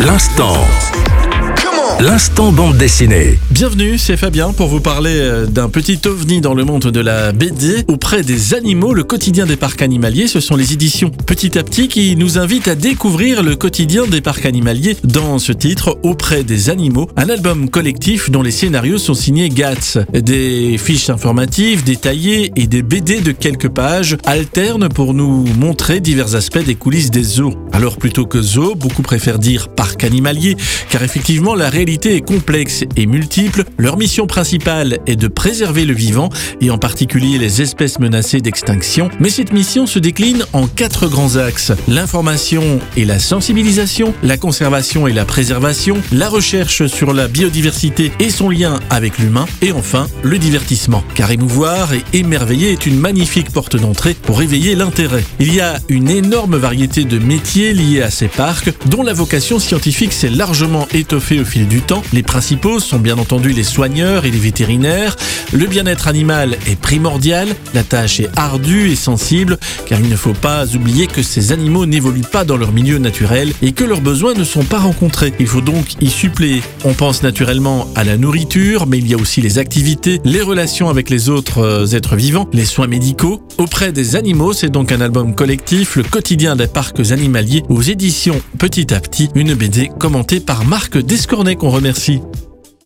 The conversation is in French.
L'instant. L'instant bande dessinée. Bienvenue, c'est Fabien pour vous parler euh, d'un petit ovni dans le monde de la BD. Auprès des animaux, le quotidien des parcs animaliers, ce sont les éditions Petit à Petit qui nous invitent à découvrir le quotidien des parcs animaliers dans ce titre Auprès des animaux, un album collectif dont les scénarios sont signés Gatz. Des fiches informatives détaillées et des BD de quelques pages alternent pour nous montrer divers aspects des coulisses des zoos. Alors plutôt que zoo, beaucoup préfèrent dire parc car effectivement la réalité est complexe et multiple. Leur mission principale est de préserver le vivant et en particulier les espèces menacées d'extinction. Mais cette mission se décline en quatre grands axes. L'information et la sensibilisation, la conservation et la préservation, la recherche sur la biodiversité et son lien avec l'humain et enfin le divertissement. Car émouvoir et émerveiller est une magnifique porte d'entrée pour éveiller l'intérêt. Il y a une énorme variété de métiers liés à ces parcs dont la vocation scientifique s'est largement étoffée au fil du temps. Les principaux sont bien entendu les soigneurs et les vétérinaires. Le bien-être animal est primordial, la tâche est ardue et sensible, car il ne faut pas oublier que ces animaux n'évoluent pas dans leur milieu naturel et que leurs besoins ne sont pas rencontrés. Il faut donc y suppléer. On pense naturellement à la nourriture, mais il y a aussi les activités, les relations avec les autres euh, êtres vivants, les soins médicaux. Auprès des animaux, c'est donc un album collectif, le quotidien des parcs animaliers, aux éditions Petit à Petit, une BD commentée par Marc Descornet qu'on remercie.